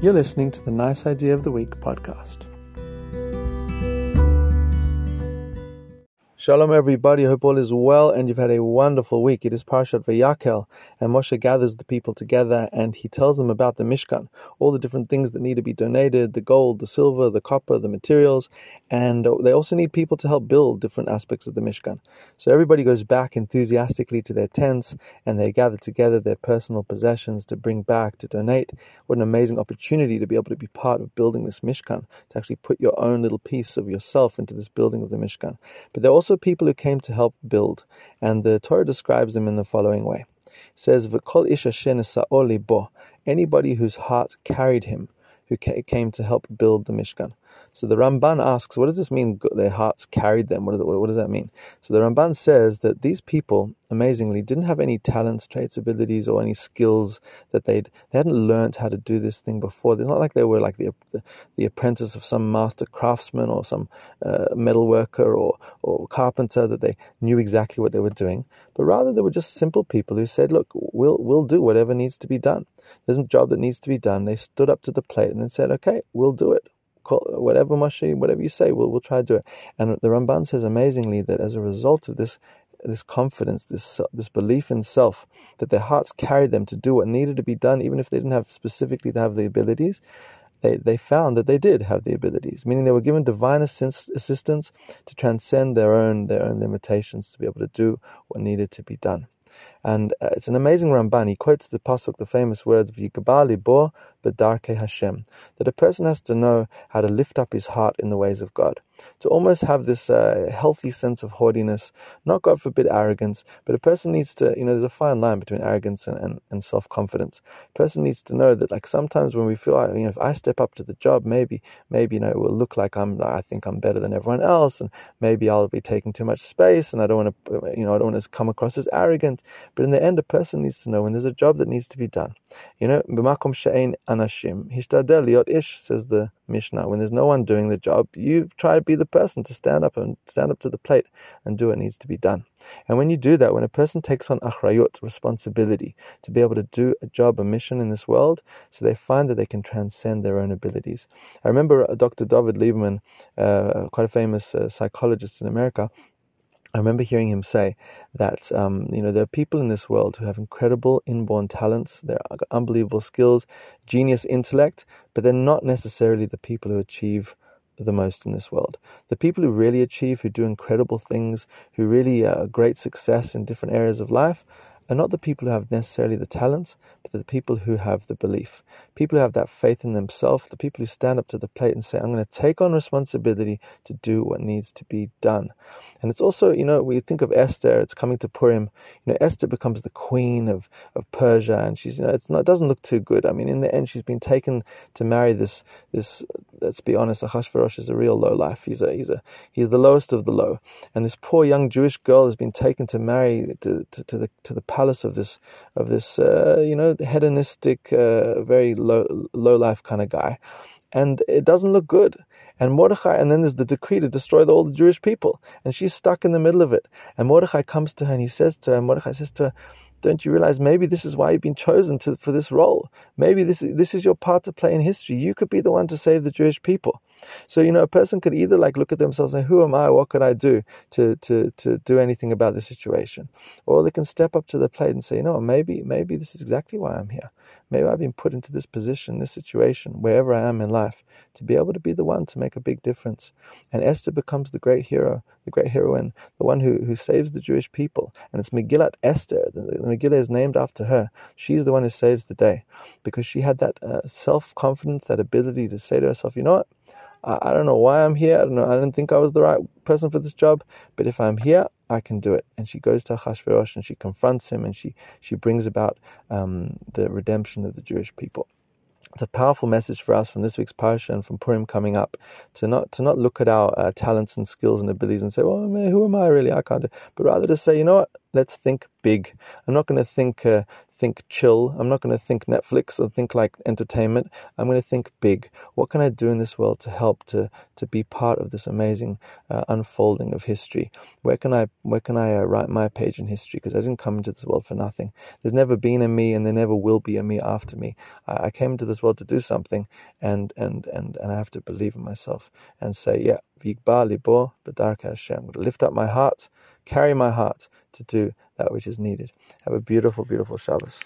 You're listening to the Nice Idea of the Week podcast. Shalom, everybody. Hope all is well and you've had a wonderful week. It is Parshat Vayakhel, and Moshe gathers the people together and he tells them about the Mishkan, all the different things that need to be donated the gold, the silver, the copper, the materials, and they also need people to help build different aspects of the Mishkan. So everybody goes back enthusiastically to their tents and they gather together their personal possessions to bring back, to donate. What an amazing opportunity to be able to be part of building this Mishkan, to actually put your own little piece of yourself into this building of the Mishkan. But they're also people who came to help build, and the Torah describes them in the following way. It says, V'kol isha bo, anybody whose heart carried him, who came to help build the Mishkan. So the Ramban asks, what does this mean? Their hearts carried them. What does that mean? So the Ramban says that these people, amazingly, didn't have any talents, traits, abilities, or any skills that they'd they hadn't learned how to do this thing before. It's not like they were like the the, the apprentice of some master craftsman or some uh, metal worker or or carpenter that they knew exactly what they were doing, but rather they were just simple people who said, "Look, we'll we'll do whatever needs to be done. There's a job that needs to be done." They stood up to the plate and then said, "Okay, we'll do it." whatever Moshe, whatever you say, we'll, we'll try to do it. And the Ramban says amazingly that as a result of this this confidence, this this belief in self, that their hearts carried them to do what needed to be done, even if they didn't have specifically to have the abilities. They, they found that they did have the abilities, meaning they were given divine assistance to transcend their own their own limitations to be able to do what needed to be done. And uh, it's an amazing Ramban. He quotes the pasuk, the famous words of Yikabali Bo Hashem, that a person has to know how to lift up his heart in the ways of God, to almost have this uh, healthy sense of haughtiness, not God forbid arrogance, but a person needs to, you know, there's a fine line between arrogance and, and, and self confidence. A person needs to know that, like, sometimes when we feel, you know, if I step up to the job, maybe, maybe, you know, it will look like I'm, I think I'm better than everyone else, and maybe I'll be taking too much space, and I don't want to, you know, I don't want to come across as arrogant. But in the end, a person needs to know when there's a job that needs to be done. You know, anashim liot ish says the Mishnah. When there's no one doing the job, you try to be the person to stand up and stand up to the plate and do what needs to be done. And when you do that, when a person takes on achrayut, responsibility, to be able to do a job, a mission in this world, so they find that they can transcend their own abilities. I remember Dr. David Lieberman, uh, quite a famous uh, psychologist in America, I remember hearing him say that um, you know there are people in this world who have incredible inborn talents, they're unbelievable skills, genius intellect, but they're not necessarily the people who achieve the most in this world. The people who really achieve, who do incredible things, who really are great success in different areas of life, are not the people who have necessarily the talents, but the people who have the belief. People who have that faith in themselves, the people who stand up to the plate and say, I'm going to take on responsibility to do what needs to be done. And it's also, you know, we think of Esther, it's coming to Purim. You know, Esther becomes the queen of, of Persia, and she's, you know, it's not, it doesn't look too good. I mean, in the end, she's been taken to marry this, this let's be honest, Ahasuerus is a real low life. He's a, he's a, he's the lowest of the low. And this poor young Jewish girl has been taken to marry to, to, to the, to the palace of this of this uh, you know hedonistic, uh, very low low life kind of guy, and it doesn't look good. And Mordechai, and then there's the decree to destroy all the Jewish people, and she's stuck in the middle of it. And Mordechai comes to her and he says to her, Mordechai says to her, don't you realize maybe this is why you've been chosen to, for this role? Maybe this, this is your part to play in history. You could be the one to save the Jewish people. So, you know, a person could either like look at themselves and say, who am I? What could I do to, to, to do anything about the situation? Or they can step up to the plate and say, you know, maybe, maybe this is exactly why I'm here. Maybe I've been put into this position, this situation, wherever I am in life, to be able to be the one to make a big difference. And Esther becomes the great hero, the great heroine, the one who, who saves the Jewish people. And it's Megillat Esther. The, the Megillah is named after her. She's the one who saves the day because she had that uh, self confidence, that ability to say to herself, you know what? I, I don't know why I'm here. I don't know. I didn't think I was the right person for this job, but if I'm here, I can do it. And she goes to Achashverosh and she confronts him and she, she brings about um, the redemption of the Jewish people. It's a powerful message for us from this week's parasha and from Purim coming up to not to not look at our uh, talents and skills and abilities and say, "Well, man, who am I really? I can't do." But rather to say, "You know what? let's think big. I'm not going to think uh, think chill. I'm not going to think Netflix or think like entertainment. I'm going to think big. What can I do in this world to help to to be part of this amazing uh, unfolding of history? Where can I where can I uh, write my page in history? Because I didn't come into this world for nothing. There's never been a me, and there never will be a me after me. I, I came into this world to do something, and and and and I have to believe in myself and say, yeah, Vigba libo b'darka Hashem. I'm lift up my heart, carry my heart to do that which is needed. Have a beautiful, beautiful Shabbos.